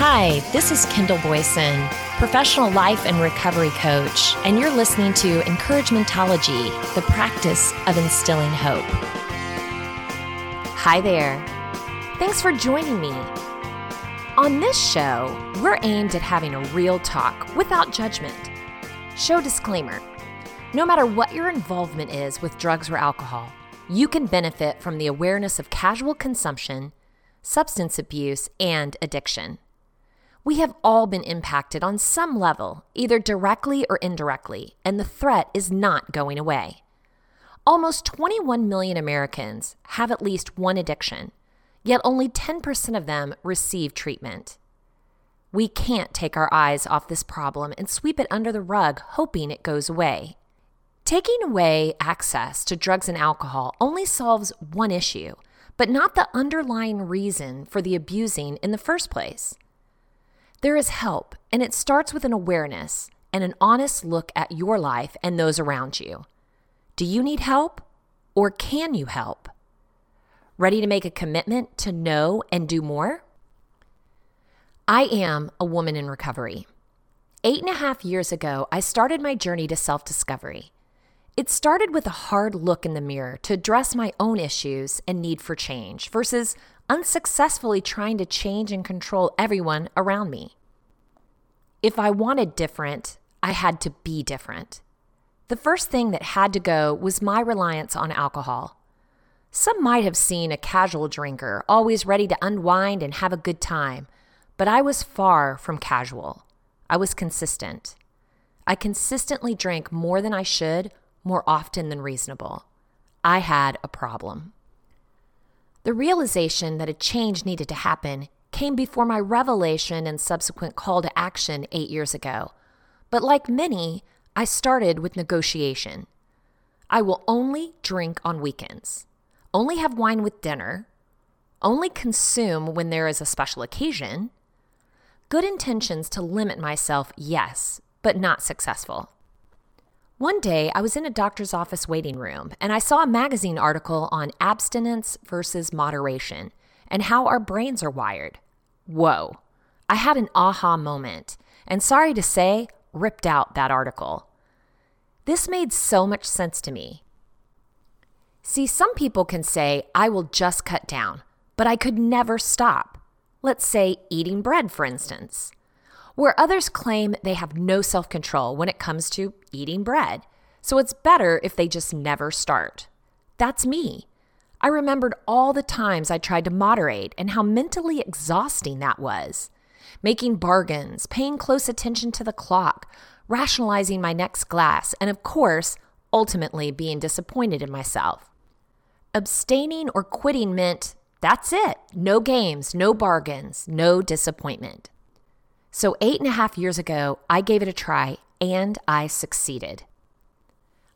Hi, this is Kendall Boyson, professional life and recovery coach, and you're listening to Encouragementology, the practice of instilling hope. Hi there. Thanks for joining me. On this show, we're aimed at having a real talk without judgment. Show disclaimer no matter what your involvement is with drugs or alcohol, you can benefit from the awareness of casual consumption, substance abuse, and addiction. We have all been impacted on some level, either directly or indirectly, and the threat is not going away. Almost 21 million Americans have at least one addiction, yet only 10% of them receive treatment. We can't take our eyes off this problem and sweep it under the rug hoping it goes away. Taking away access to drugs and alcohol only solves one issue, but not the underlying reason for the abusing in the first place. There is help, and it starts with an awareness and an honest look at your life and those around you. Do you need help, or can you help? Ready to make a commitment to know and do more? I am a woman in recovery. Eight and a half years ago, I started my journey to self discovery. It started with a hard look in the mirror to address my own issues and need for change versus unsuccessfully trying to change and control everyone around me. If I wanted different, I had to be different. The first thing that had to go was my reliance on alcohol. Some might have seen a casual drinker, always ready to unwind and have a good time, but I was far from casual. I was consistent. I consistently drank more than I should, more often than reasonable. I had a problem. The realization that a change needed to happen came before my revelation and subsequent call to action eight years ago. But like many, I started with negotiation. I will only drink on weekends, only have wine with dinner, only consume when there is a special occasion, Good intentions to limit myself, yes, but not successful. One day, I was in a doctor's office waiting room and I saw a magazine article on abstinence versus moderation and how our brains are wired. Whoa. I had an aha moment and, sorry to say, ripped out that article. This made so much sense to me. See, some people can say, I will just cut down, but I could never stop. Let's say eating bread, for instance, where others claim they have no self control when it comes to eating bread. So it's better if they just never start. That's me. I remembered all the times I tried to moderate and how mentally exhausting that was. Making bargains, paying close attention to the clock, rationalizing my next glass, and of course, ultimately being disappointed in myself. Abstaining or quitting meant that's it. No games, no bargains, no disappointment. So, eight and a half years ago, I gave it a try and I succeeded.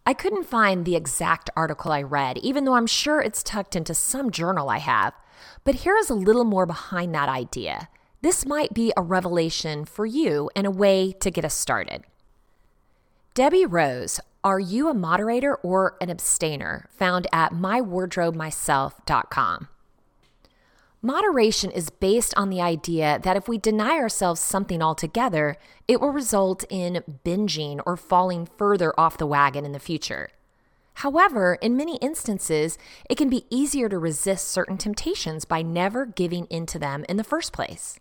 I couldn't find the exact article I read, even though I'm sure it's tucked into some journal I have. But here is a little more behind that idea. This might be a revelation for you and a way to get us started. Debbie Rose, Are You a Moderator or an Abstainer? found at mywardrobemyself.com. Moderation is based on the idea that if we deny ourselves something altogether, it will result in binging or falling further off the wagon in the future. However, in many instances, it can be easier to resist certain temptations by never giving into them in the first place.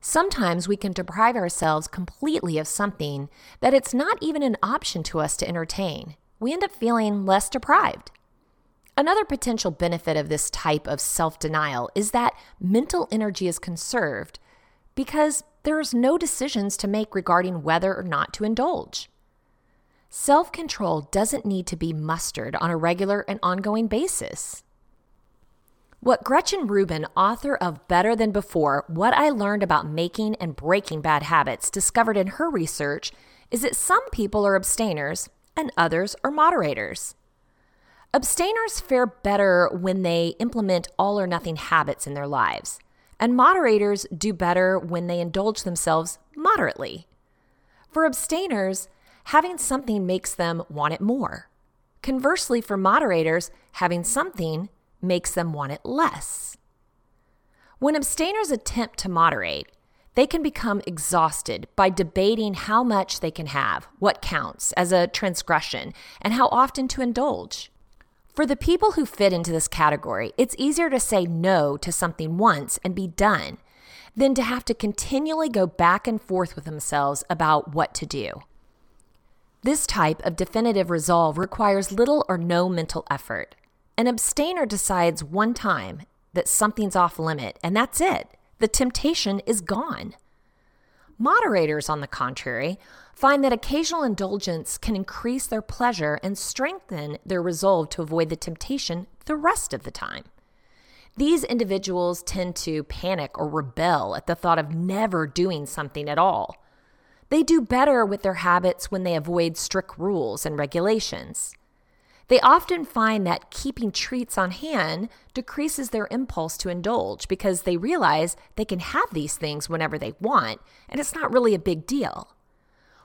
Sometimes we can deprive ourselves completely of something that it's not even an option to us to entertain. We end up feeling less deprived. Another potential benefit of this type of self denial is that mental energy is conserved because there's no decisions to make regarding whether or not to indulge. Self control doesn't need to be mustered on a regular and ongoing basis. What Gretchen Rubin, author of Better Than Before What I Learned About Making and Breaking Bad Habits, discovered in her research is that some people are abstainers and others are moderators. Abstainers fare better when they implement all or nothing habits in their lives, and moderators do better when they indulge themselves moderately. For abstainers, having something makes them want it more. Conversely, for moderators, having something makes them want it less. When abstainers attempt to moderate, they can become exhausted by debating how much they can have, what counts as a transgression, and how often to indulge. For the people who fit into this category, it's easier to say no to something once and be done than to have to continually go back and forth with themselves about what to do. This type of definitive resolve requires little or no mental effort. An abstainer decides one time that something's off limit, and that's it. The temptation is gone. Moderators, on the contrary, find that occasional indulgence can increase their pleasure and strengthen their resolve to avoid the temptation the rest of the time. These individuals tend to panic or rebel at the thought of never doing something at all. They do better with their habits when they avoid strict rules and regulations. They often find that keeping treats on hand decreases their impulse to indulge because they realize they can have these things whenever they want and it's not really a big deal.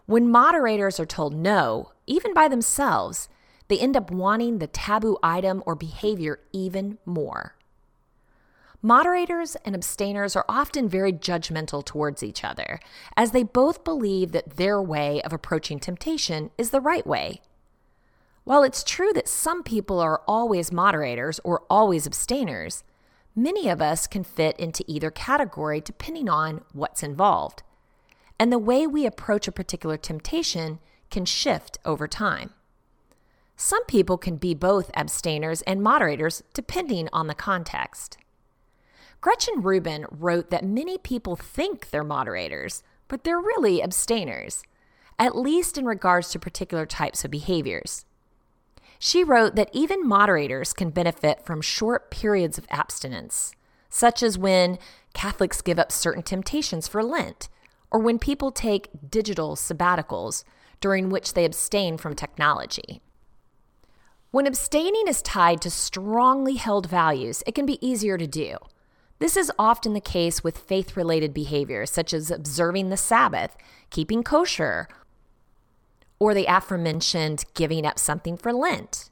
When moderators are told no, even by themselves, they end up wanting the taboo item or behavior even more. Moderators and abstainers are often very judgmental towards each other, as they both believe that their way of approaching temptation is the right way. While it's true that some people are always moderators or always abstainers, many of us can fit into either category depending on what's involved. And the way we approach a particular temptation can shift over time. Some people can be both abstainers and moderators depending on the context. Gretchen Rubin wrote that many people think they're moderators, but they're really abstainers, at least in regards to particular types of behaviors. She wrote that even moderators can benefit from short periods of abstinence, such as when Catholics give up certain temptations for Lent, or when people take digital sabbaticals during which they abstain from technology. When abstaining is tied to strongly held values, it can be easier to do. This is often the case with faith related behaviors such as observing the Sabbath, keeping kosher, or the aforementioned giving up something for Lent.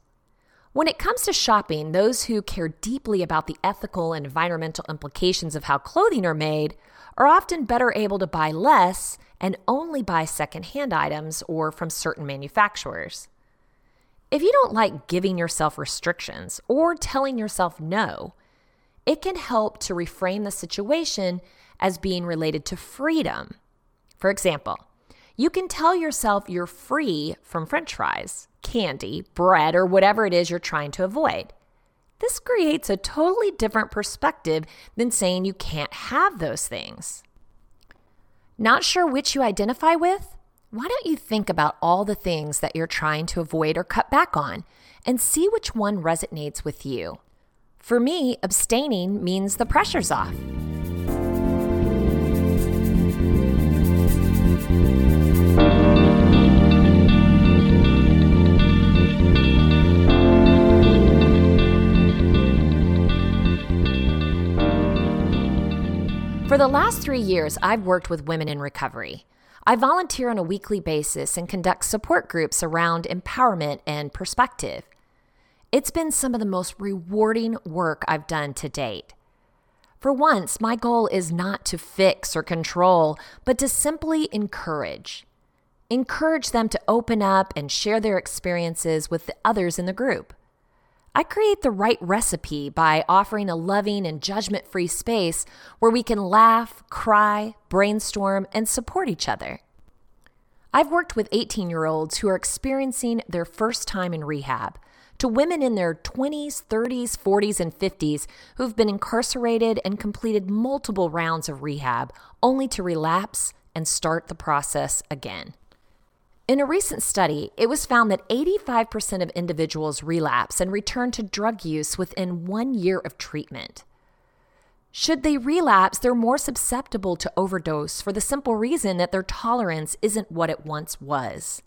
When it comes to shopping, those who care deeply about the ethical and environmental implications of how clothing are made are often better able to buy less and only buy secondhand items or from certain manufacturers. If you don't like giving yourself restrictions or telling yourself no, it can help to reframe the situation as being related to freedom. For example, you can tell yourself you're free from french fries, candy, bread, or whatever it is you're trying to avoid. This creates a totally different perspective than saying you can't have those things. Not sure which you identify with? Why don't you think about all the things that you're trying to avoid or cut back on and see which one resonates with you? For me, abstaining means the pressure's off. For the last three years, I've worked with women in recovery. I volunteer on a weekly basis and conduct support groups around empowerment and perspective. It's been some of the most rewarding work I've done to date. For once, my goal is not to fix or control, but to simply encourage. Encourage them to open up and share their experiences with the others in the group. I create the right recipe by offering a loving and judgment free space where we can laugh, cry, brainstorm, and support each other. I've worked with 18 year olds who are experiencing their first time in rehab to women in their 20s, 30s, 40s, and 50s who've been incarcerated and completed multiple rounds of rehab only to relapse and start the process again. In a recent study, it was found that 85% of individuals relapse and return to drug use within one year of treatment. Should they relapse, they're more susceptible to overdose for the simple reason that their tolerance isn't what it once was.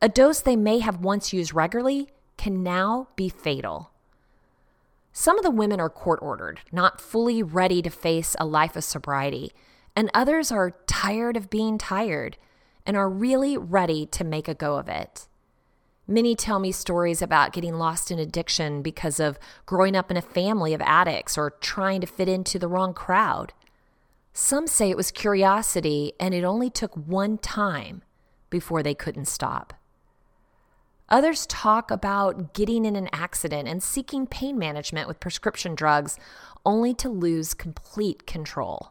A dose they may have once used regularly can now be fatal. Some of the women are court ordered, not fully ready to face a life of sobriety, and others are tired of being tired and are really ready to make a go of it. Many tell me stories about getting lost in addiction because of growing up in a family of addicts or trying to fit into the wrong crowd. Some say it was curiosity and it only took one time before they couldn't stop. Others talk about getting in an accident and seeking pain management with prescription drugs only to lose complete control.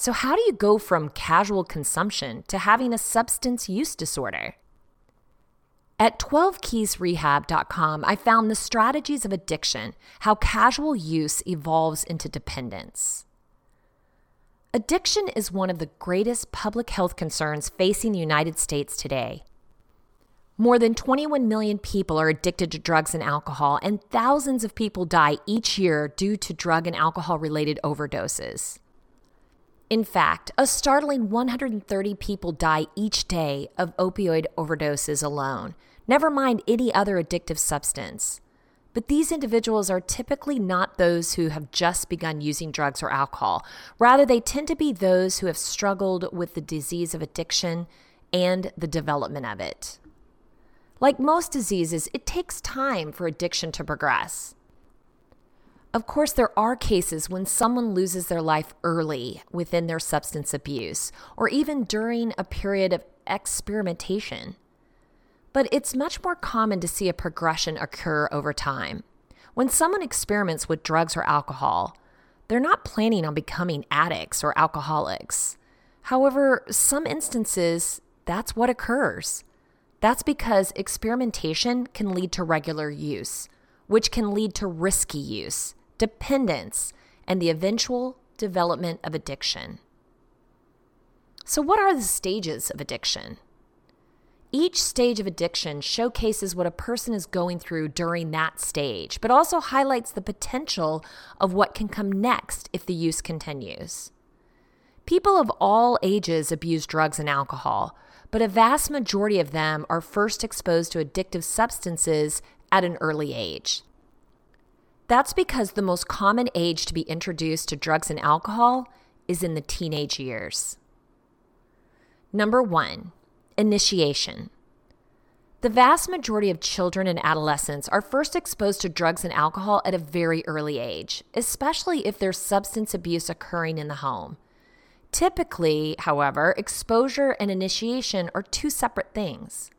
So, how do you go from casual consumption to having a substance use disorder? At 12keysrehab.com, I found the strategies of addiction, how casual use evolves into dependence. Addiction is one of the greatest public health concerns facing the United States today. More than 21 million people are addicted to drugs and alcohol, and thousands of people die each year due to drug and alcohol related overdoses. In fact, a startling 130 people die each day of opioid overdoses alone, never mind any other addictive substance. But these individuals are typically not those who have just begun using drugs or alcohol. Rather, they tend to be those who have struggled with the disease of addiction and the development of it. Like most diseases, it takes time for addiction to progress. Of course, there are cases when someone loses their life early within their substance abuse, or even during a period of experimentation. But it's much more common to see a progression occur over time. When someone experiments with drugs or alcohol, they're not planning on becoming addicts or alcoholics. However, some instances, that's what occurs. That's because experimentation can lead to regular use, which can lead to risky use, dependence, and the eventual development of addiction. So, what are the stages of addiction? Each stage of addiction showcases what a person is going through during that stage, but also highlights the potential of what can come next if the use continues. People of all ages abuse drugs and alcohol, but a vast majority of them are first exposed to addictive substances at an early age. That's because the most common age to be introduced to drugs and alcohol is in the teenage years. Number one, Initiation. The vast majority of children and adolescents are first exposed to drugs and alcohol at a very early age, especially if there's substance abuse occurring in the home. Typically, however, exposure and initiation are two separate things.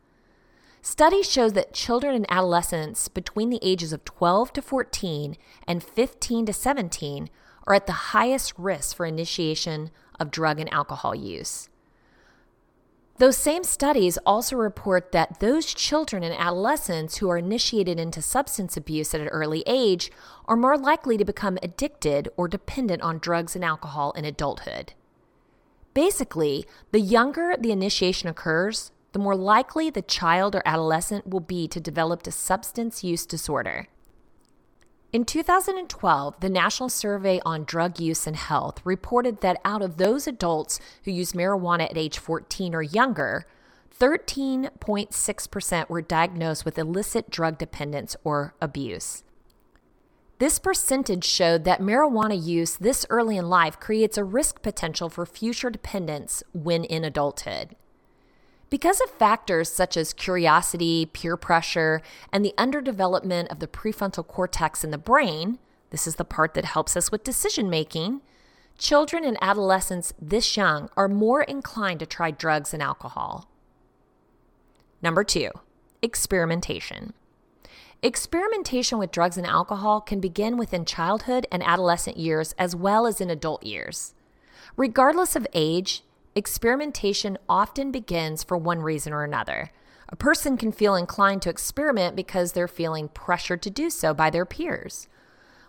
Studies show that children and adolescents between the ages of 12 to 14 and 15 to 17 are at the highest risk for initiation of drug and alcohol use. Those same studies also report that those children and adolescents who are initiated into substance abuse at an early age are more likely to become addicted or dependent on drugs and alcohol in adulthood. Basically, the younger the initiation occurs, the more likely the child or adolescent will be to develop a substance use disorder. In 2012, the National Survey on Drug Use and Health reported that out of those adults who use marijuana at age 14 or younger, 13.6% were diagnosed with illicit drug dependence or abuse. This percentage showed that marijuana use this early in life creates a risk potential for future dependence when in adulthood. Because of factors such as curiosity, peer pressure, and the underdevelopment of the prefrontal cortex in the brain, this is the part that helps us with decision making, children and adolescents this young are more inclined to try drugs and alcohol. Number two, experimentation. Experimentation with drugs and alcohol can begin within childhood and adolescent years as well as in adult years. Regardless of age, Experimentation often begins for one reason or another. A person can feel inclined to experiment because they're feeling pressured to do so by their peers,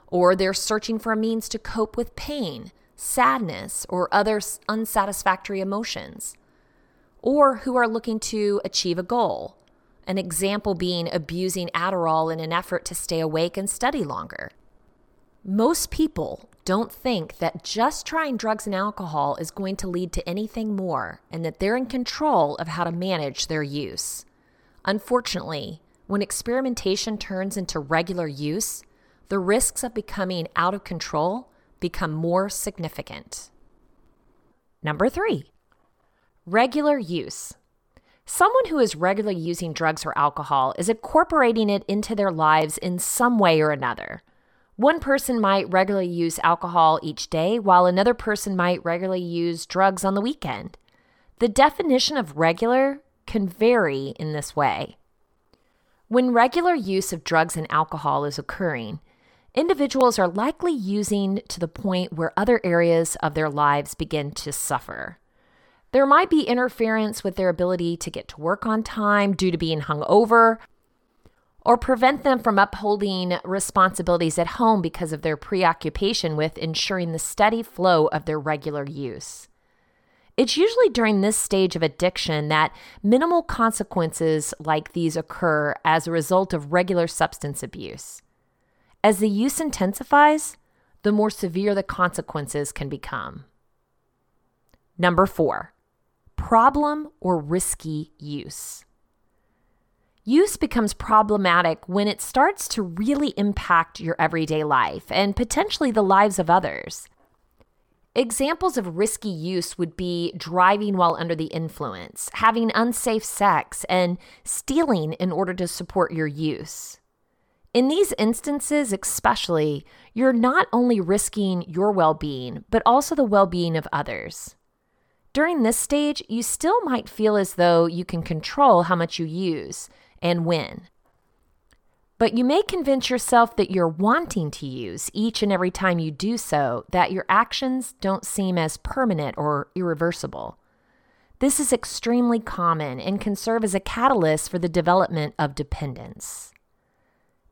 or they're searching for a means to cope with pain, sadness, or other unsatisfactory emotions, or who are looking to achieve a goal. An example being abusing Adderall in an effort to stay awake and study longer. Most people don't think that just trying drugs and alcohol is going to lead to anything more and that they're in control of how to manage their use. Unfortunately, when experimentation turns into regular use, the risks of becoming out of control become more significant. Number three, regular use. Someone who is regularly using drugs or alcohol is incorporating it into their lives in some way or another. One person might regularly use alcohol each day, while another person might regularly use drugs on the weekend. The definition of regular can vary in this way. When regular use of drugs and alcohol is occurring, individuals are likely using to the point where other areas of their lives begin to suffer. There might be interference with their ability to get to work on time due to being hungover, or prevent them from upholding responsibilities at home because of their preoccupation with ensuring the steady flow of their regular use. It's usually during this stage of addiction that minimal consequences like these occur as a result of regular substance abuse. As the use intensifies, the more severe the consequences can become. Number four, problem or risky use. Use becomes problematic when it starts to really impact your everyday life and potentially the lives of others. Examples of risky use would be driving while under the influence, having unsafe sex, and stealing in order to support your use. In these instances, especially, you're not only risking your well being, but also the well being of others. During this stage, you still might feel as though you can control how much you use and when. But you may convince yourself that you're wanting to use each and every time you do so, that your actions don't seem as permanent or irreversible. This is extremely common and can serve as a catalyst for the development of dependence.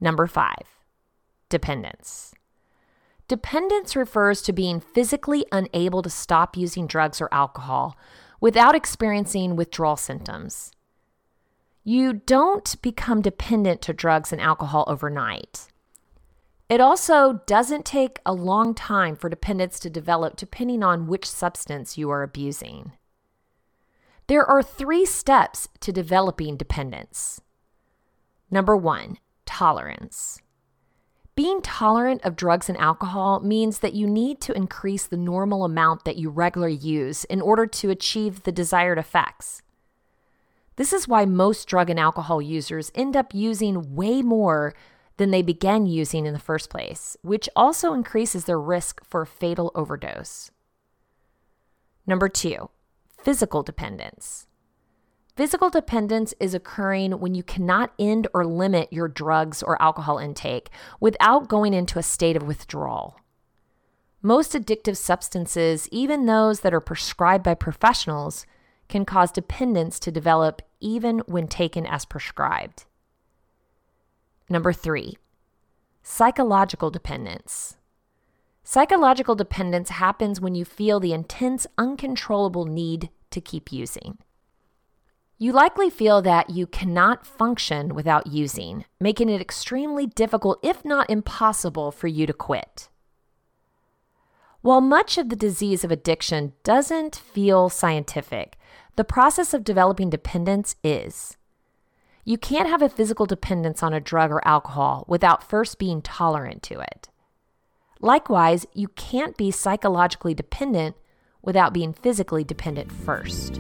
Number five, dependence. Dependence refers to being physically unable to stop using drugs or alcohol without experiencing withdrawal symptoms. You don't become dependent to drugs and alcohol overnight. It also doesn't take a long time for dependence to develop depending on which substance you are abusing. There are three steps to developing dependence. Number one, tolerance. Being tolerant of drugs and alcohol means that you need to increase the normal amount that you regularly use in order to achieve the desired effects. This is why most drug and alcohol users end up using way more than they began using in the first place, which also increases their risk for a fatal overdose. Number two, physical dependence. Physical dependence is occurring when you cannot end or limit your drugs or alcohol intake without going into a state of withdrawal. Most addictive substances, even those that are prescribed by professionals, can cause dependence to develop even when taken as prescribed. Number three, psychological dependence. Psychological dependence happens when you feel the intense, uncontrollable need to keep using. You likely feel that you cannot function without using, making it extremely difficult, if not impossible, for you to quit. While much of the disease of addiction doesn't feel scientific, the process of developing dependence is. You can't have a physical dependence on a drug or alcohol without first being tolerant to it. Likewise, you can't be psychologically dependent without being physically dependent first.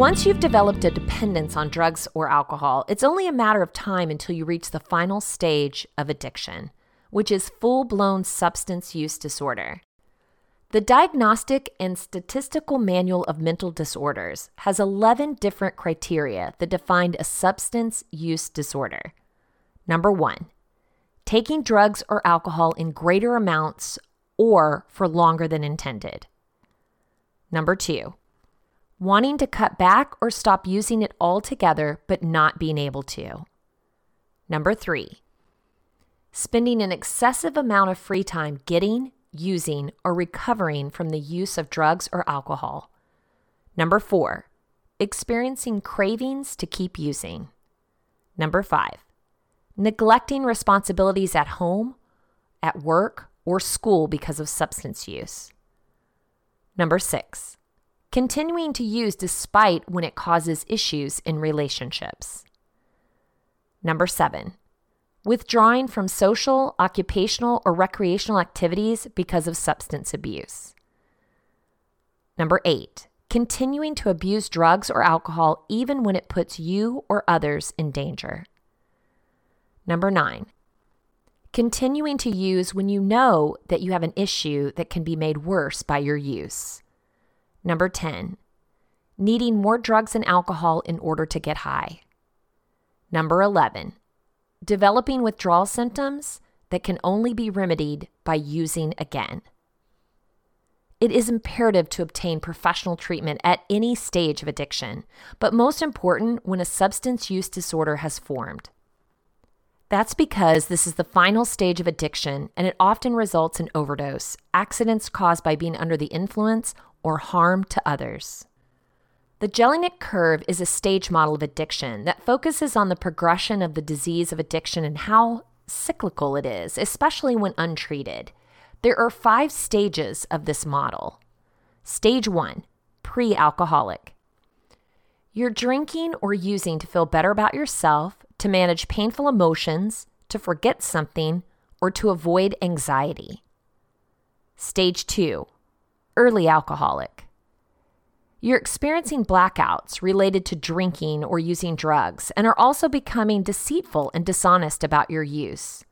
Once you've developed a dependence on drugs or alcohol, it's only a matter of time until you reach the final stage of addiction, which is full blown substance use disorder. The Diagnostic and Statistical Manual of Mental Disorders has 11 different criteria that define a substance use disorder. Number one, taking drugs or alcohol in greater amounts or for longer than intended. Number two, wanting to cut back or stop using it altogether, but not being able to. Number three, spending an excessive amount of free time getting, using, or recovering from the use of drugs or alcohol. Number four, experiencing cravings to keep using. Number five, neglecting responsibilities at home, at work, or school because of substance use. Number six, continuing to use despite when it causes issues in relationships. Number seven, withdrawing from social, occupational, or recreational activities because of substance abuse. Number eight, continuing to abuse drugs or alcohol even when it puts you or others in danger. Number nine, continuing to use when you know that you have an issue that can be made worse by your use. Number 10, needing more drugs and alcohol in order to get high. Number 11, developing withdrawal symptoms that can only be remedied by using again. It is imperative to obtain professional treatment at any stage of addiction, but most important when a substance use disorder has formed. That's because this is the final stage of addiction and it often results in overdose, accidents caused by being under the influence, or harm to others. The Jellinek curve is a stage model of addiction that focuses on the progression of the disease of addiction and how cyclical it is, especially when untreated. There are five stages of this model. Stage one, pre alcoholic. You're drinking or using to feel better about yourself, to manage painful emotions, to forget something, or to avoid anxiety. Stage two, early alcoholic. You're experiencing blackouts related to drinking or using drugs and are also becoming deceitful and dishonest about your use.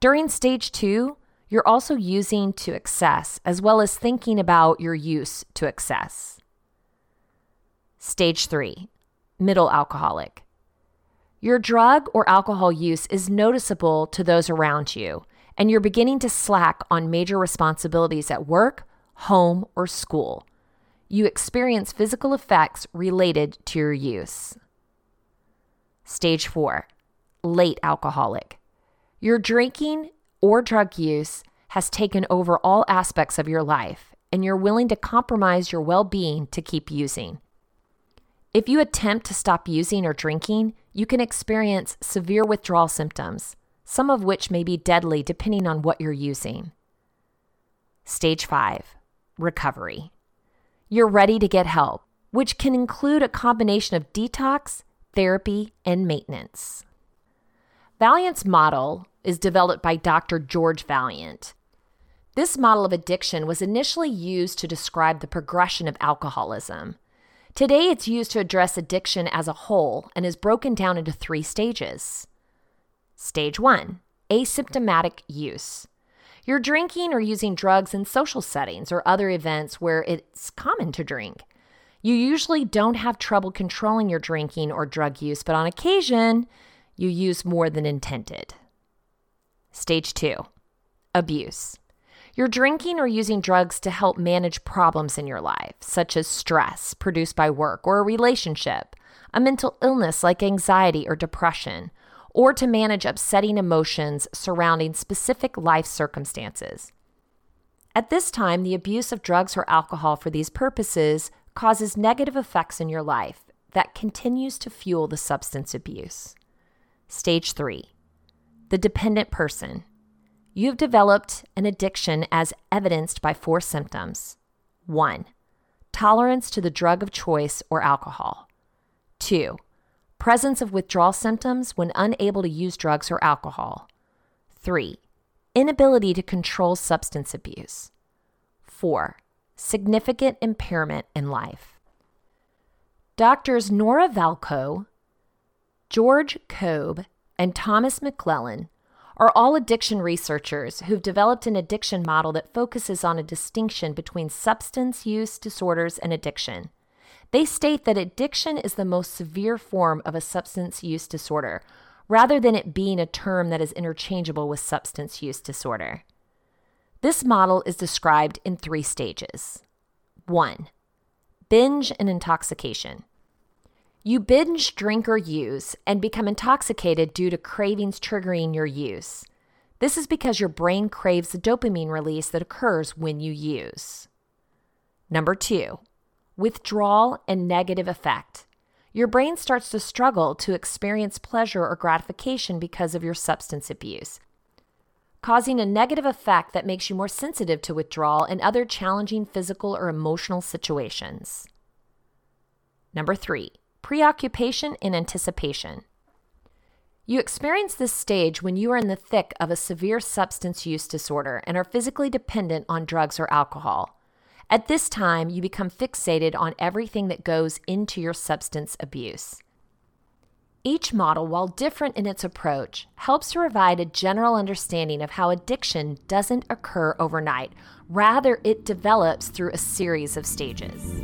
During stage two, you're also using to excess as well as thinking about your use to excess. Stage three, middle alcoholic. Your drug or alcohol use is noticeable to those around you, and you're beginning to slack on major responsibilities at work, home, or school you experience physical effects related to your use. Stage four, late alcoholic. Your drinking or drug use has taken over all aspects of your life, and you're willing to compromise your well being to keep using. If you attempt to stop using or drinking, you can experience severe withdrawal symptoms, some of which may be deadly depending on what you're using. Stage 5 Recovery you're ready to get help, which can include a combination of detox, therapy, and maintenance. Vaillant's model is developed by Dr. George Valiant. This model of addiction was initially used to describe the progression of alcoholism. Today, it's used to address addiction as a whole and is broken down into three stages. Stage one asymptomatic use. You're drinking or using drugs in social settings or other events where it's common to drink. You usually don't have trouble controlling your drinking or drug use, but on occasion, you use more than intended. Stage two abuse. You're drinking or using drugs to help manage problems in your life, such as stress produced by work or a relationship, a mental illness like anxiety or depression, or to manage upsetting emotions surrounding specific life circumstances. At this time, the abuse of drugs or alcohol for these purposes causes negative effects in your life that continues to fuel the substance abuse. Stage 3 The dependent person. You've developed an addiction as evidenced by four symptoms 1. Tolerance to the drug of choice or alcohol. 2 presence of withdrawal symptoms when unable to use drugs or alcohol. 3. Inability to control substance abuse. 4. Significant impairment in life. Doctors Nora Volkow, George Koob, and Thomas McLellan are all addiction researchers who've developed an addiction model that focuses on a distinction between substance use disorders and addiction. They state that addiction is the most severe form of a substance use disorder, rather than it being a term that is interchangeable with substance use disorder. This model is described in three stages. 1. Binge and intoxication. You binge drink or use and become intoxicated due to cravings triggering your use. This is because your brain craves the dopamine release that occurs when you use. Number two, withdrawal, and negative effect. Your brain starts to struggle to experience pleasure or gratification because of your substance abuse. causing a negative effect that makes you more sensitive to withdrawal and other challenging physical or emotional situations. Number three, preoccupation and anticipation. You experience this stage when you are in the thick of a severe substance use disorder and are physically dependent on drugs or alcohol. At this time, you become fixated on everything that goes into your substance abuse. Each model, while different in its approach, helps to provide a general understanding of how addiction doesn't occur overnight. Rather, it develops through a series of stages.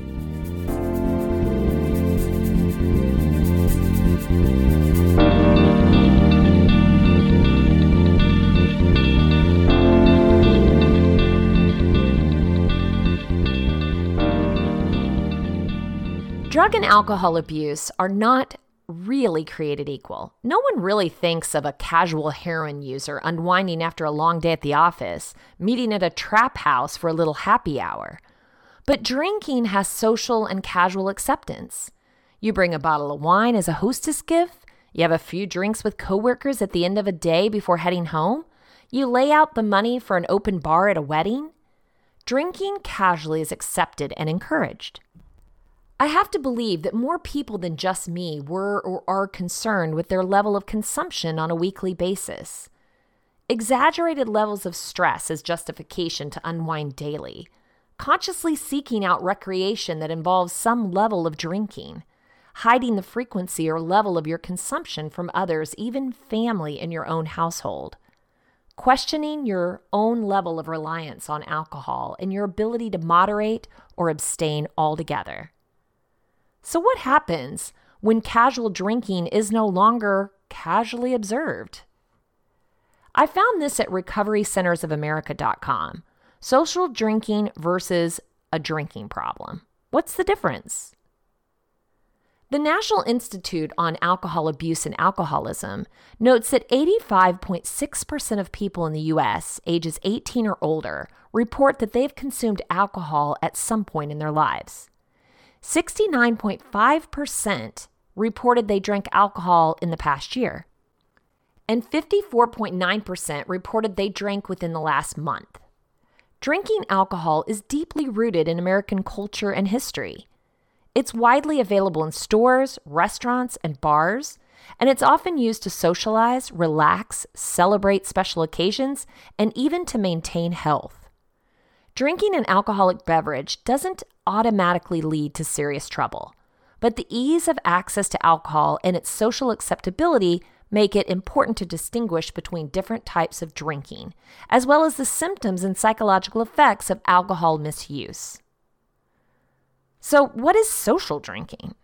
Drug and alcohol abuse are not really created equal. No one really thinks of a casual heroin user unwinding after a long day at the office, meeting at a trap house for a little happy hour. But drinking has social and casual acceptance. You bring a bottle of wine as a hostess gift, you have a few drinks with coworkers at the end of a day before heading home, you lay out the money for an open bar at a wedding. Drinking casually is accepted and encouraged. I have to believe that more people than just me were or are concerned with their level of consumption on a weekly basis. Exaggerated levels of stress as justification to unwind daily. Consciously seeking out recreation that involves some level of drinking. Hiding the frequency or level of your consumption from others, even family in your own household. Questioning your own level of reliance on alcohol and your ability to moderate or abstain altogether so, what happens when casual drinking is no longer casually observed? I found this at recoverycentersofamerica.com. Social drinking versus a drinking problem. What's the difference? The National Institute on Alcohol Abuse and Alcoholism notes that 85.6% of people in the U.S., ages 18 or older, report that they've consumed alcohol at some point in their lives. 69.5% reported they drank alcohol in the past year, and 54.9% reported they drank within the last month. Drinking alcohol is deeply rooted in American culture and history. It's widely available in stores, restaurants, and bars, and it's often used to socialize, relax, celebrate special occasions, and even to maintain health. Drinking an alcoholic beverage doesn't automatically lead to serious trouble. But the ease of access to alcohol and its social acceptability make it important to distinguish between different types of drinking, as well as the symptoms and psychological effects of alcohol misuse. So, what is social drinking?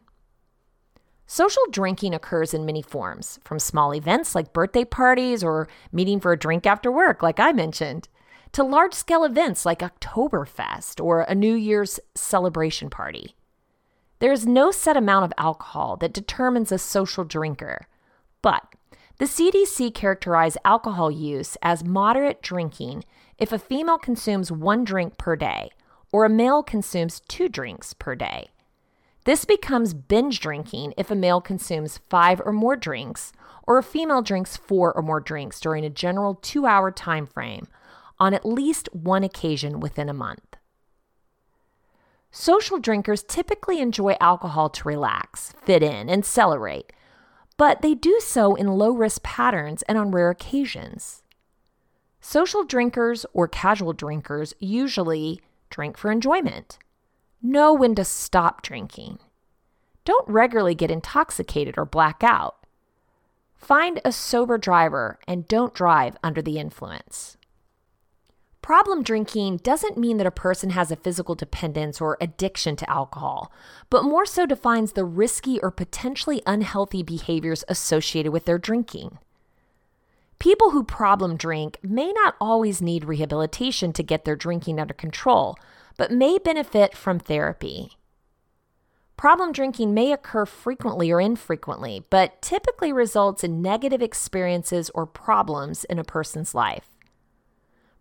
Social drinking occurs in many forms, from small events like birthday parties or meeting for a drink after work, like I mentioned, to large scale events like Oktoberfest or a New Year's celebration party. There is no set amount of alcohol that determines a social drinker, but the CDC characterized alcohol use as moderate drinking if a female consumes one drink per day or a male consumes two drinks per day. This becomes binge drinking if a male consumes five or more drinks or a female drinks four or more drinks during a general two hour time frame on at least one occasion within a month. Social drinkers typically enjoy alcohol to relax, fit in, and celebrate, but they do so in low risk patterns and on rare occasions. Social drinkers or casual drinkers usually drink for enjoyment. Know when to stop drinking. Don't regularly get intoxicated or black out. Find a sober driver and don't drive under the influence. Problem drinking doesn't mean that a person has a physical dependence or addiction to alcohol, but more so defines the risky or potentially unhealthy behaviors associated with their drinking. People who problem drink may not always need rehabilitation to get their drinking under control, but may benefit from therapy. Problem drinking may occur frequently or infrequently, but typically results in negative experiences or problems in a person's life.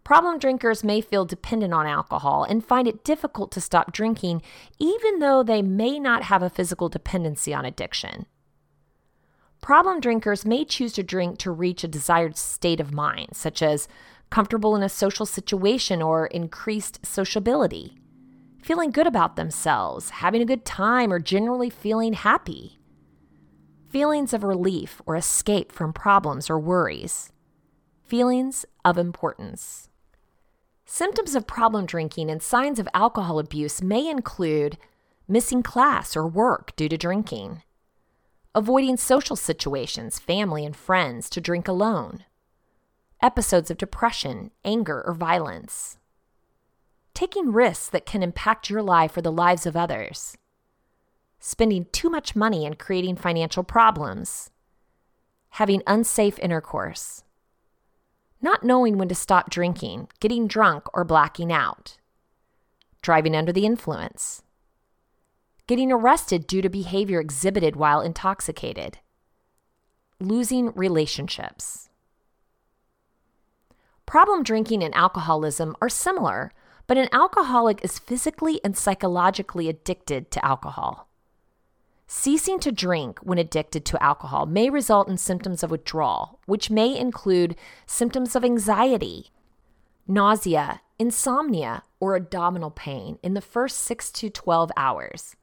Problem drinkers may feel dependent on alcohol and find it difficult to stop drinking, even though they may not have a physical dependency on addiction. Problem drinkers may choose to drink to reach a desired state of mind, such as comfortable in a social situation or increased sociability, feeling good about themselves, having a good time, or generally feeling happy, feelings of relief or escape from problems or worries, feelings of importance. Symptoms of problem drinking and signs of alcohol abuse may include missing class or work due to drinking, avoiding social situations, family, and friends to drink alone, episodes of depression, anger, or violence, taking risks that can impact your life or the lives of others, spending too much money and creating financial problems, having unsafe intercourse, not knowing when to stop drinking, getting drunk, or blacking out, driving under the influence getting arrested due to behavior exhibited while intoxicated, losing relationships. Problem drinking and alcoholism are similar, but an alcoholic is physically and psychologically addicted to alcohol. Ceasing to drink when addicted to alcohol may result in symptoms of withdrawal, which may include symptoms of anxiety, nausea, insomnia, or abdominal pain in the first 6 to 12 hours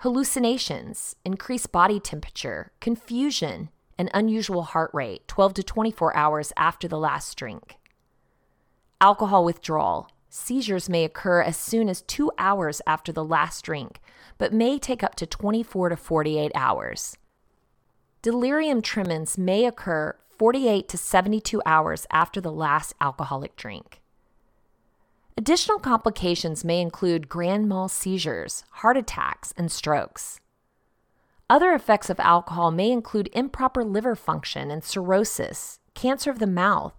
hallucinations, increased body temperature, confusion, and unusual heart rate 12 to 24 hours after the last drink. Alcohol withdrawal. Seizures may occur as soon as two hours after the last drink, but may take up to 24 to 48 hours. Delirium tremens may occur 48 to 72 hours after the last alcoholic drink. Additional complications may include grand mal seizures, heart attacks, and strokes. Other effects of alcohol may include improper liver function and cirrhosis, cancer of the mouth,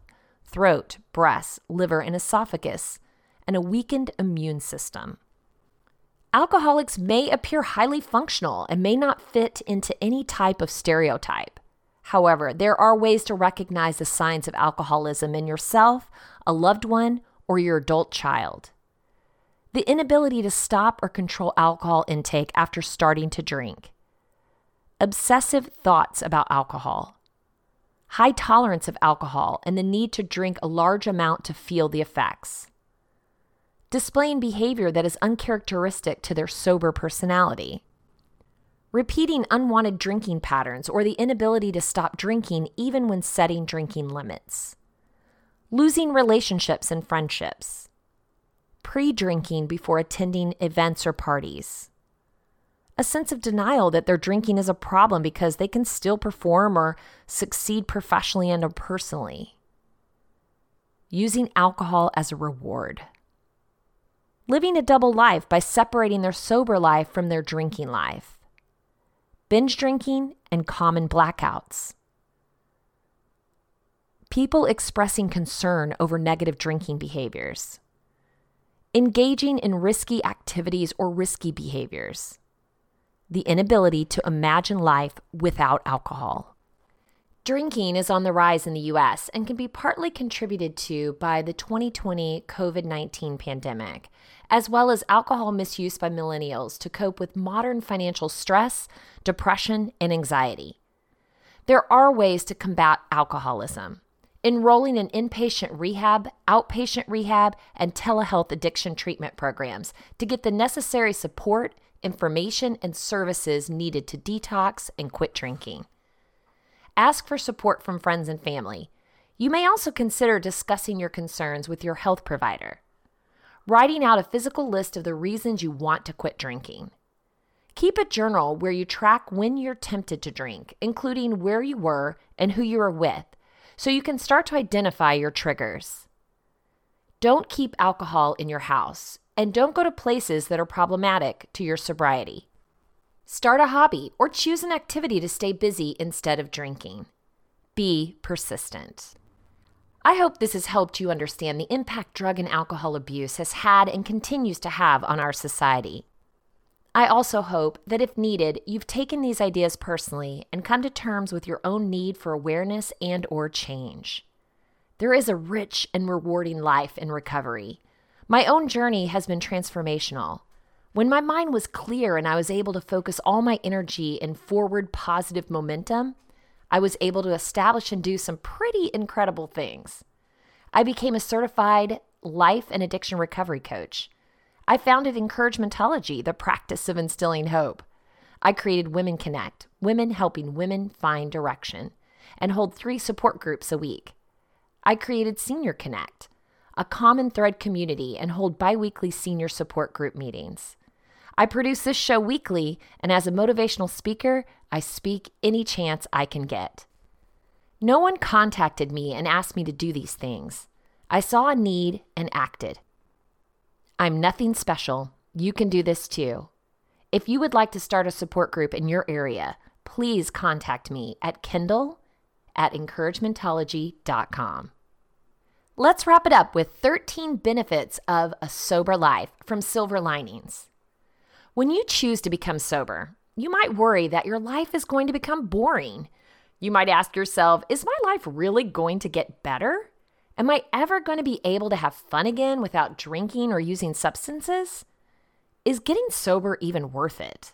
throat, breast, liver, and esophagus, and a weakened immune system. Alcoholics may appear highly functional and may not fit into any type of stereotype. However, there are ways to recognize the signs of alcoholism in yourself, a loved one, or your adult child. The inability to stop or control alcohol intake after starting to drink. Obsessive thoughts about alcohol. High tolerance of alcohol and the need to drink a large amount to feel the effects. Displaying behavior that is uncharacteristic to their sober personality. Repeating unwanted drinking patterns or the inability to stop drinking even when setting drinking limits losing relationships and friendships, pre drinking before attending events or parties, a sense of denial that their drinking is a problem because they can still perform or succeed professionally and personally, using alcohol as a reward. Living a double life by separating their sober life from their drinking life. Binge drinking and common blackouts people expressing concern over negative drinking behaviors, engaging in risky activities or risky behaviors, the inability to imagine life without alcohol. Drinking is on the rise in the US and can be partly contributed to by the 2020 COVID 19 pandemic, as well as alcohol misuse by millennials to cope with modern financial stress, depression, and anxiety. There are ways to combat alcoholism enrolling in inpatient rehab, outpatient rehab, and telehealth addiction treatment programs to get the necessary support, information, and services needed to detox and quit drinking. Ask for support from friends and family. You may also consider discussing your concerns with your health provider. Writing out a physical list of the reasons you want to quit drinking. Keep a journal where you track when you're tempted to drink, including where you were and who you were with, so you can start to identify your triggers. Don't keep alcohol in your house and don't go to places that are problematic to your sobriety. Start a hobby or choose an activity to stay busy instead of drinking. Be persistent. I hope this has helped you understand the impact drug and alcohol abuse has had and continues to have on our society. I also hope that if needed, you've taken these ideas personally and come to terms with your own need for awareness and or change. There is a rich and rewarding life in recovery. My own journey has been transformational. When my mind was clear and I was able to focus all my energy in forward positive momentum, I was able to establish and do some pretty incredible things. I became a certified life and addiction recovery coach. I founded Encouragementology, the practice of instilling hope. I created Women Connect, women helping women find direction, and hold three support groups a week. I created Senior Connect, a common thread community, and hold biweekly senior support group meetings. I produce this show weekly, and as a motivational speaker, I speak any chance I can get. No one contacted me and asked me to do these things. I saw a need and acted. I'm nothing special. You can do this too. If you would like to start a support group in your area, please contact me at kendall at encouragementology.com. Let's wrap it up with 13 benefits of a sober life from Silver Linings. When you choose to become sober, you might worry that your life is going to become boring you might ask yourself, is my life really going to get better? Am I ever going to be able to have fun again without drinking or using substances? Is getting sober even worth it?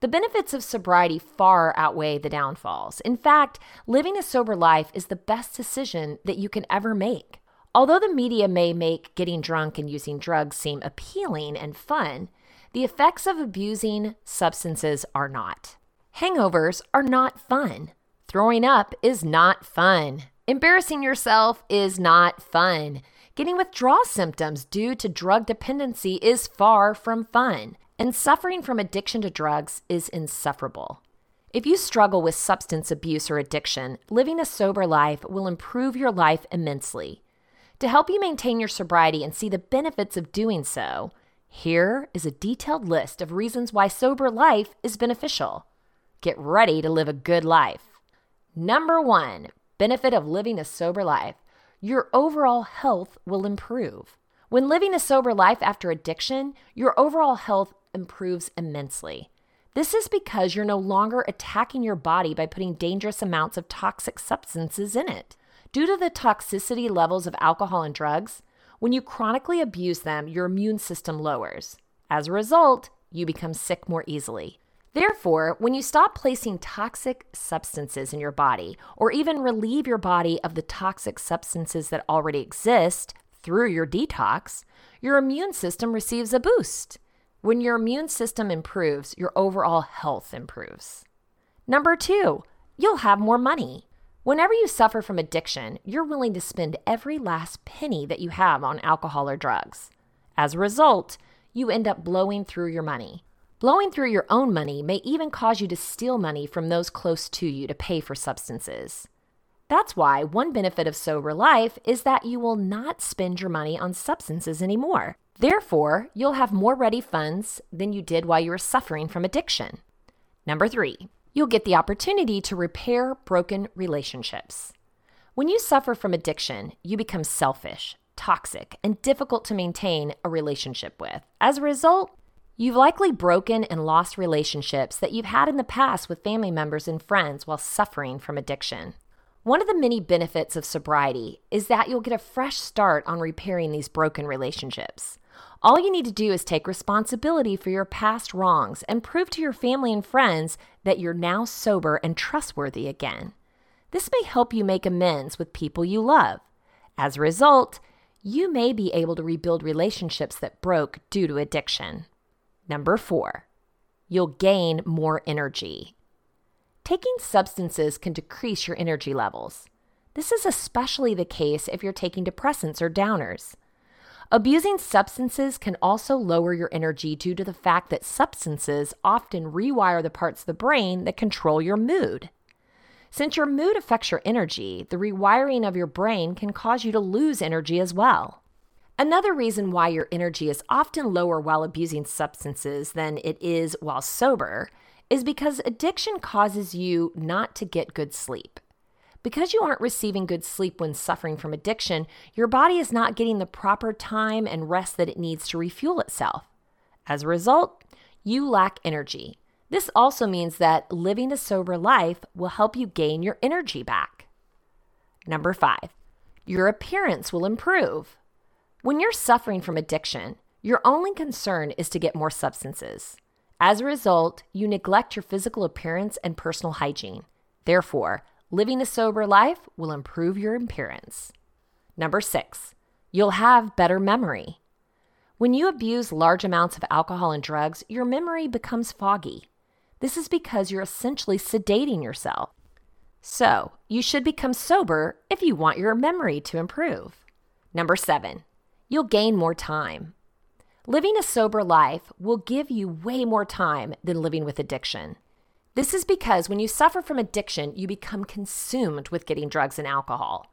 The benefits of sobriety far outweigh the downfalls. In fact, living a sober life is the best decision that you can ever make. Although the media may make getting drunk and using drugs seem appealing and fun, the effects of abusing substances are not. Hangovers are not fun. Throwing up is not fun. Embarrassing yourself is not fun. Getting withdrawal symptoms due to drug dependency is far from fun. And suffering from addiction to drugs is insufferable. If you struggle with substance abuse or addiction, living a sober life will improve your life immensely. To help you maintain your sobriety and see the benefits of doing so, here is a detailed list of reasons why sober life is beneficial. Get ready to live a good life. Number one, benefit of living a sober life your overall health will improve. When living a sober life after addiction, your overall health improves immensely. This is because you're no longer attacking your body by putting dangerous amounts of toxic substances in it. Due to the toxicity levels of alcohol and drugs, when you chronically abuse them, your immune system lowers. As a result, you become sick more easily. Therefore, when you stop placing toxic substances in your body, or even relieve your body of the toxic substances that already exist through your detox, your immune system receives a boost. When your immune system improves, your overall health improves. Number two, you'll have more money. Whenever you suffer from addiction, you're willing to spend every last penny that you have on alcohol or drugs. As a result, you end up blowing through your money. Blowing through your own money may even cause you to steal money from those close to you to pay for substances. That's why one benefit of sober life is that you will not spend your money on substances anymore. Therefore, you'll have more ready funds than you did while you were suffering from addiction. Number three, you'll get the opportunity to repair broken relationships. When you suffer from addiction, you become selfish, toxic, and difficult to maintain a relationship with. As a result, You've likely broken and lost relationships that you've had in the past with family members and friends while suffering from addiction. One of the many benefits of sobriety is that you'll get a fresh start on repairing these broken relationships. All you need to do is take responsibility for your past wrongs and prove to your family and friends that you're now sober and trustworthy again. This may help you make amends with people you love. As a result, you may be able to rebuild relationships that broke due to addiction. Number four, you'll gain more energy. Taking substances can decrease your energy levels. This is especially the case if you're taking depressants or downers. Abusing substances can also lower your energy due to the fact that substances often rewire the parts of the brain that control your mood. Since your mood affects your energy, the rewiring of your brain can cause you to lose energy as well. Another reason why your energy is often lower while abusing substances than it is while sober is because addiction causes you not to get good sleep. Because you aren't receiving good sleep when suffering from addiction, your body is not getting the proper time and rest that it needs to refuel itself. As a result, you lack energy. This also means that living a sober life will help you gain your energy back. Number five, your appearance will improve. When you're suffering from addiction, your only concern is to get more substances. As a result, you neglect your physical appearance and personal hygiene. Therefore, living a sober life will improve your appearance. Number six, you'll have better memory. When you abuse large amounts of alcohol and drugs, your memory becomes foggy. This is because you're essentially sedating yourself. So, you should become sober if you want your memory to improve. Number seven, you'll gain more time. Living a sober life will give you way more time than living with addiction. This is because when you suffer from addiction, you become consumed with getting drugs and alcohol.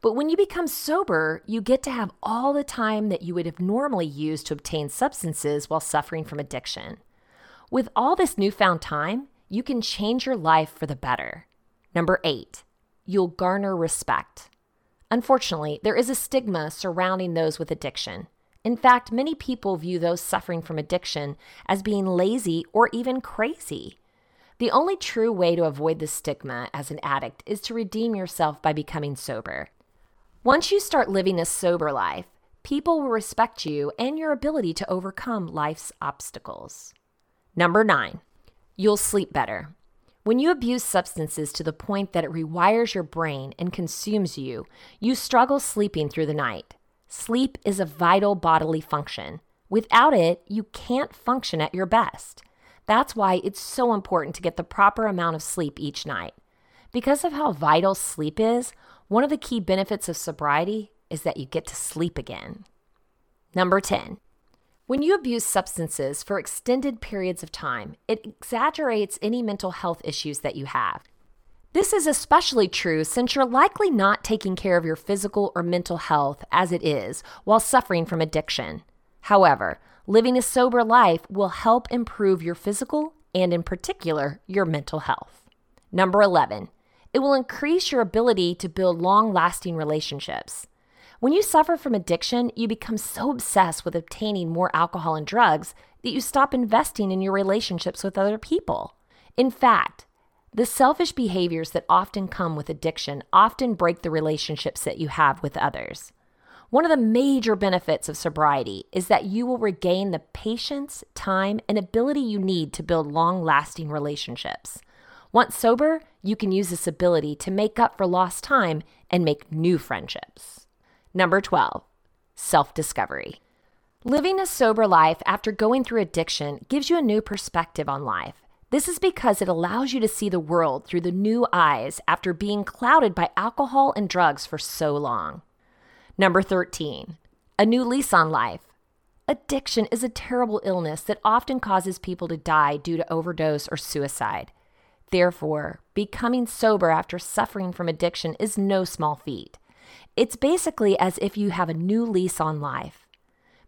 But when you become sober, you get to have all the time that you would have normally used to obtain substances while suffering from addiction. With all this newfound time, you can change your life for the better. Number eight, you'll garner respect. Unfortunately, there is a stigma surrounding those with addiction. In fact, many people view those suffering from addiction as being lazy or even crazy. The only true way to avoid the stigma as an addict is to redeem yourself by becoming sober. Once you start living a sober life, people will respect you and your ability to overcome life's obstacles. Number nine, you'll sleep better. When you abuse substances to the point that it rewires your brain and consumes you, you struggle sleeping through the night. Sleep is a vital bodily function. Without it, you can't function at your best. That's why it's so important to get the proper amount of sleep each night. Because of how vital sleep is, one of the key benefits of sobriety is that you get to sleep again. Number 10. When you abuse substances for extended periods of time, it exaggerates any mental health issues that you have. This is especially true since you're likely not taking care of your physical or mental health as it is while suffering from addiction. However, living a sober life will help improve your physical and, in particular, your mental health. Number 11, it will increase your ability to build long lasting relationships. When you suffer from addiction, you become so obsessed with obtaining more alcohol and drugs that you stop investing in your relationships with other people. In fact, the selfish behaviors that often come with addiction often break the relationships that you have with others. One of the major benefits of sobriety is that you will regain the patience, time, and ability you need to build long lasting relationships. Once sober, you can use this ability to make up for lost time and make new friendships. Number 12, self discovery. Living a sober life after going through addiction gives you a new perspective on life. This is because it allows you to see the world through the new eyes after being clouded by alcohol and drugs for so long. Number 13, a new lease on life. Addiction is a terrible illness that often causes people to die due to overdose or suicide. Therefore, becoming sober after suffering from addiction is no small feat. It's basically as if you have a new lease on life.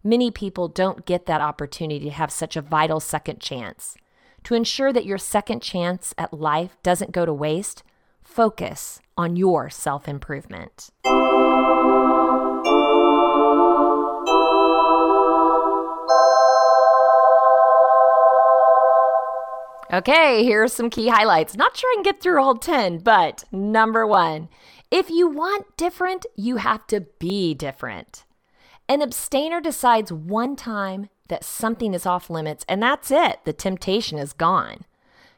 Many people don't get that opportunity to have such a vital second chance. To ensure that your second chance at life doesn't go to waste, focus on your self improvement. Okay, here are some key highlights. Not sure I can get through all 10, but number one, if you want different, you have to be different. An abstainer decides one time that something is off limits, and that's it. The temptation is gone.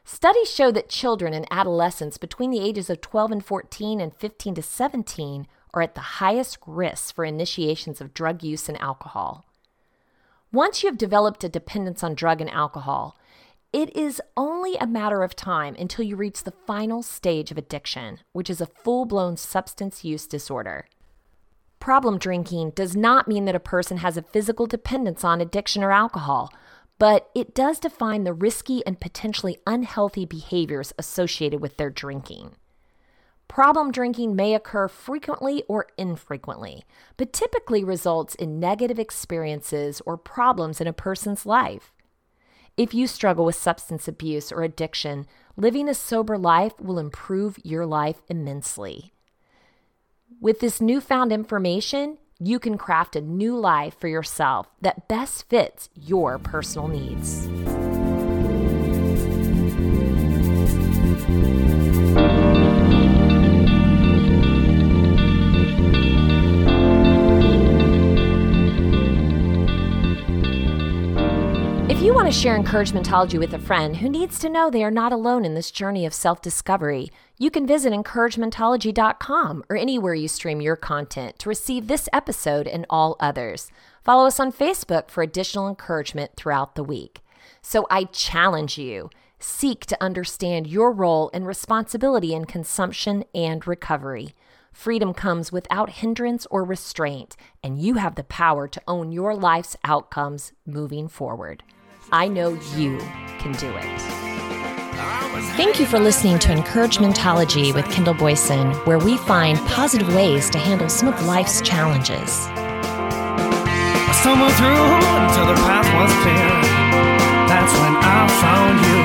Studies show that children and adolescents between the ages of 12 and 14 and 15 to 17 are at the highest risk for initiations of drug use and alcohol. Once you have developed a dependence on drug and alcohol, it is only a matter of time until you reach the final stage of addiction, which is a full blown substance use disorder. Problem drinking does not mean that a person has a physical dependence on addiction or alcohol, but it does define the risky and potentially unhealthy behaviors associated with their drinking. Problem drinking may occur frequently or infrequently, but typically results in negative experiences or problems in a person's life. If you struggle with substance abuse or addiction, living a sober life will improve your life immensely. With this newfound information, you can craft a new life for yourself that best fits your personal needs. Want to share encouragementology with a friend who needs to know they are not alone in this journey of self discovery, you can visit encouragementology.com or anywhere you stream your content to receive this episode and all others. Follow us on Facebook for additional encouragement throughout the week. So I challenge you seek to understand your role and responsibility in consumption and recovery. Freedom comes without hindrance or restraint, and you have the power to own your life's outcomes moving forward. I know you can do it. Thank you for listening to Encouragementology with Kendall Boyson, where we find positive ways to handle some of life's challenges. I stumbled through until the path was clear. That's when I found you,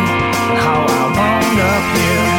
how I wound up here.